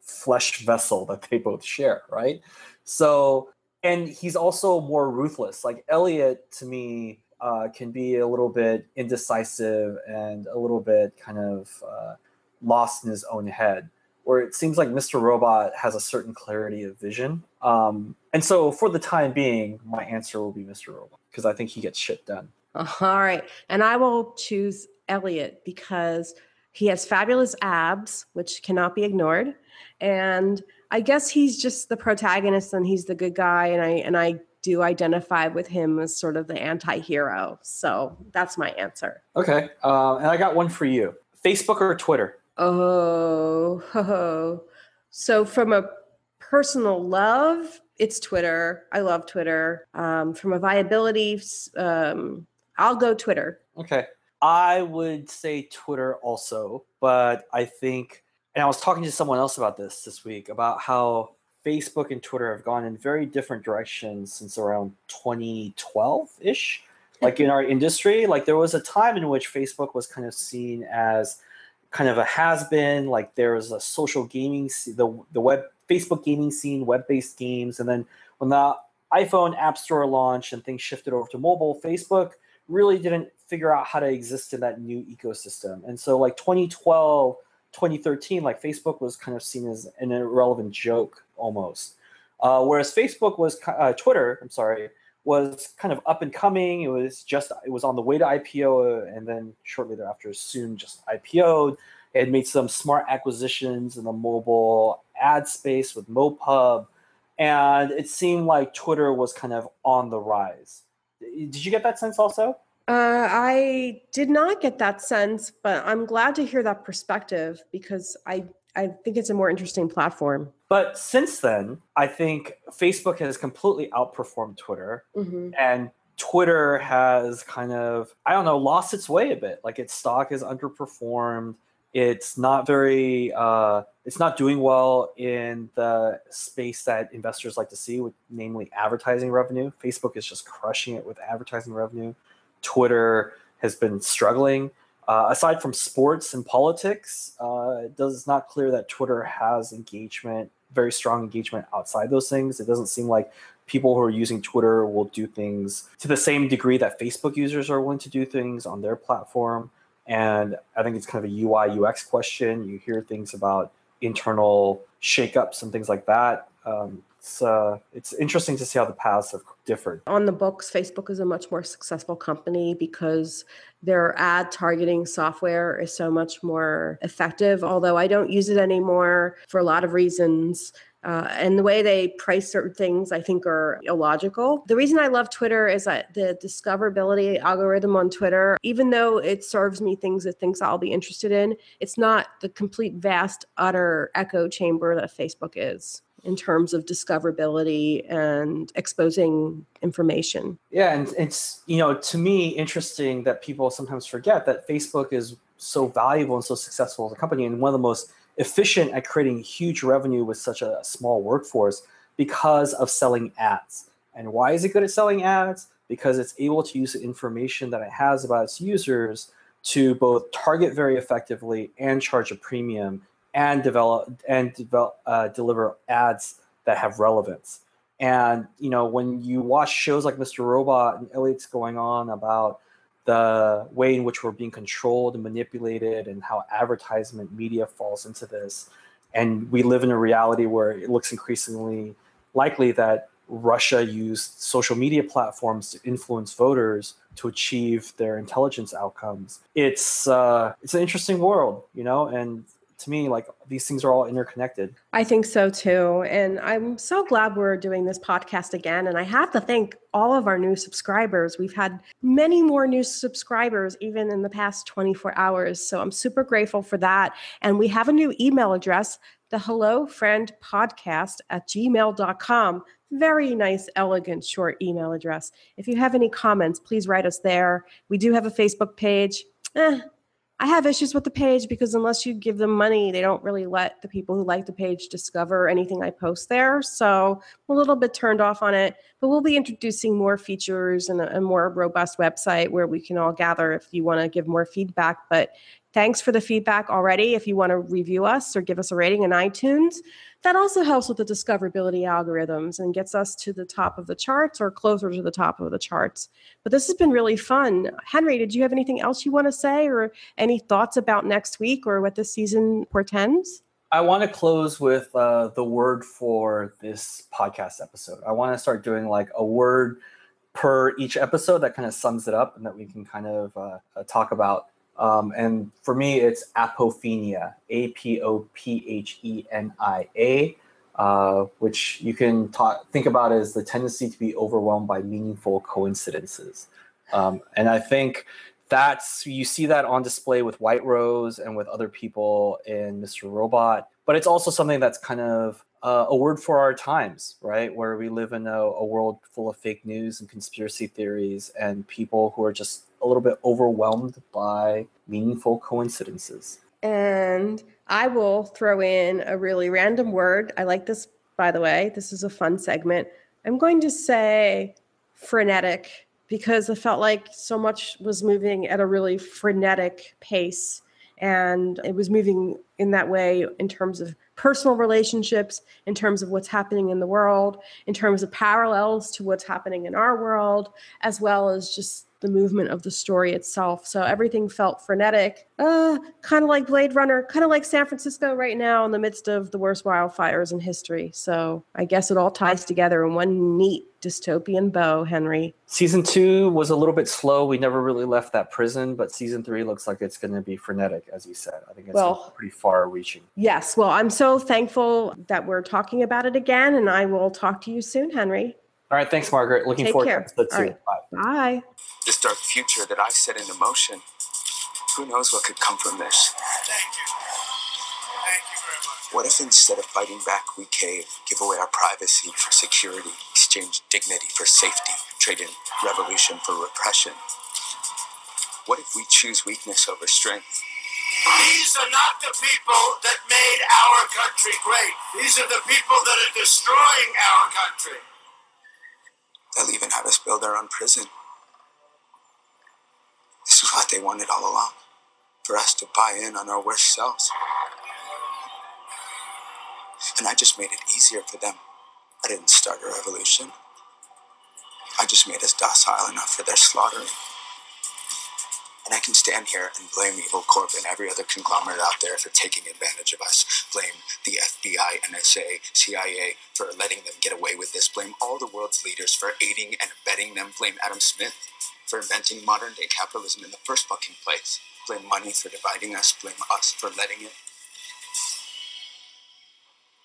flesh vessel that they both share, right? So, and he's also more ruthless. Like Elliot, to me, uh, can be a little bit indecisive and a little bit kind of, uh, lost in his own head where it seems like Mr. Robot has a certain clarity of vision. Um, and so for the time being, my answer will be Mr. Robot because I think he gets shit done. All right. And I will choose Elliot because he has fabulous abs, which cannot be ignored. And I guess he's just the protagonist and he's the good guy. And I and I do identify with him as sort of the anti-hero. So that's my answer. Okay. Uh, and I got one for you. Facebook or Twitter? Oh, ho, ho. so from a personal love, it's Twitter. I love Twitter. Um, from a viability, um, I'll go Twitter. Okay. I would say Twitter also, but I think, and I was talking to someone else about this this week about how Facebook and Twitter have gone in very different directions since around 2012 ish. Hmm. Like in our industry, like there was a time in which Facebook was kind of seen as kind of a has been. Like there was a social gaming, the the web Facebook gaming scene, web based games, and then when the iPhone App Store launched and things shifted over to mobile, Facebook really didn't figure out how to exist in that new ecosystem. And so, like 2012, 2013, like Facebook was kind of seen as an irrelevant joke almost. Uh, whereas Facebook was, uh, Twitter, I'm sorry, was kind of up and coming. It was just it was on the way to IPO, and then shortly thereafter, soon just IPO'd. It had made some smart acquisitions in the mobile ad space with MoPub, and it seemed like Twitter was kind of on the rise. Did you get that sense also? Uh, I did not get that sense, but I'm glad to hear that perspective because I I think it's a more interesting platform. But since then, I think Facebook has completely outperformed Twitter, mm-hmm. and Twitter has kind of, I don't know, lost its way a bit. Like its stock has underperformed. It's not very, uh, it's not doing well in the space that investors like to see, with namely advertising revenue. Facebook is just crushing it with advertising revenue. Twitter has been struggling. Uh, aside from sports and politics, uh, it does not clear that Twitter has engagement, very strong engagement outside those things. It doesn't seem like people who are using Twitter will do things to the same degree that Facebook users are willing to do things on their platform. And I think it's kind of a UI UX question. You hear things about internal shakeups and things like that. Um, it's uh, it's interesting to see how the paths have differed. On the books, Facebook is a much more successful company because their ad targeting software is so much more effective. Although I don't use it anymore for a lot of reasons. Uh, and the way they price certain things, I think, are illogical. The reason I love Twitter is that the discoverability algorithm on Twitter, even though it serves me things that things I'll be interested in, it's not the complete, vast, utter echo chamber that Facebook is in terms of discoverability and exposing information. Yeah, and it's you know to me interesting that people sometimes forget that Facebook is so valuable and so successful as a company and one of the most efficient at creating huge revenue with such a small workforce because of selling ads. And why is it good at selling ads? Because it's able to use the information that it has about its users to both target very effectively and charge a premium and develop and develop uh, deliver ads that have relevance. And you know, when you watch shows like Mr. Robot and Elliot's going on about the way in which we're being controlled and manipulated, and how advertisement media falls into this, and we live in a reality where it looks increasingly likely that Russia used social media platforms to influence voters to achieve their intelligence outcomes. It's uh, it's an interesting world, you know, and to me like these things are all interconnected. I think so too. And i'm so glad we're doing this podcast again. And i have to thank all of our new subscribers. We've had many more new subscribers even in the past 24 hours. So i'm super grateful for that. And we have a new email address the hello friend podcast at gmail.com very nice, elegant, short email address. If you have any comments, please write us there. We do have a Facebook page. Eh, I have issues with the page because unless you give them money, they don't really let the people who like the page discover anything I post there. So I'm a little bit turned off on it, but we'll be introducing more features and a, a more robust website where we can all gather if you want to give more feedback. But thanks for the feedback already. If you want to review us or give us a rating in iTunes, that also helps with the discoverability algorithms and gets us to the top of the charts or closer to the top of the charts. But this has been really fun. Henry, did you have anything else you want to say or any thoughts about next week or what this season portends? I want to close with uh, the word for this podcast episode. I want to start doing like a word per each episode that kind of sums it up and that we can kind of uh, uh talk about um, and for me, it's apophenia, A P O P H E N I A, uh, which you can talk, think about as the tendency to be overwhelmed by meaningful coincidences. Um, and I think that's you see that on display with White Rose and with other people in Mr. Robot. But it's also something that's kind of uh, a word for our times, right? Where we live in a, a world full of fake news and conspiracy theories and people who are just a little bit overwhelmed by meaningful coincidences. And I will throw in a really random word. I like this, by the way. This is a fun segment. I'm going to say frenetic because I felt like so much was moving at a really frenetic pace. And it was moving in that way in terms of personal relationships, in terms of what's happening in the world, in terms of parallels to what's happening in our world, as well as just the movement of the story itself. So everything felt frenetic, uh, kind of like Blade Runner, kind of like San Francisco right now in the midst of the worst wildfires in history. So I guess it all ties together in one neat dystopian bow, Henry. Season two was a little bit slow. We never really left that prison, but season three looks like it's going to be frenetic, as you said. I think it's well, pretty far reaching. Yes. Well, I'm so thankful that we're talking about it again, and I will talk to you soon, Henry. All right. Thanks, Margaret. Looking Take forward care. to episode two. Right. Bye. Bye. This dark future that I set into motion, who knows what could come from this? Thank you. Thank you very much. What if instead of fighting back, we cave, give away our privacy for security, exchange dignity for safety, trade in revolution for repression? What if we choose weakness over strength? These are not the people that made our country great. These are the people that are destroying our country. They'll even have us build our own prison. This is what they wanted all along for us to buy in on our worst selves. And I just made it easier for them. I didn't start a revolution. I just made us docile enough for their slaughtering. And I can stand here and blame Evil Corp and every other conglomerate out there for taking advantage of us. Blame the FBI, NSA, CIA for letting them get away with this. Blame all the world's leaders for aiding and abetting them. Blame Adam Smith for inventing modern day capitalism in the first fucking place. Blame money for dividing us. Blame us for letting it.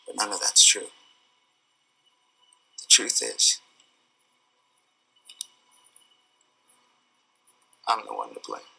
But none of that's true. The truth is, I'm the one to blame.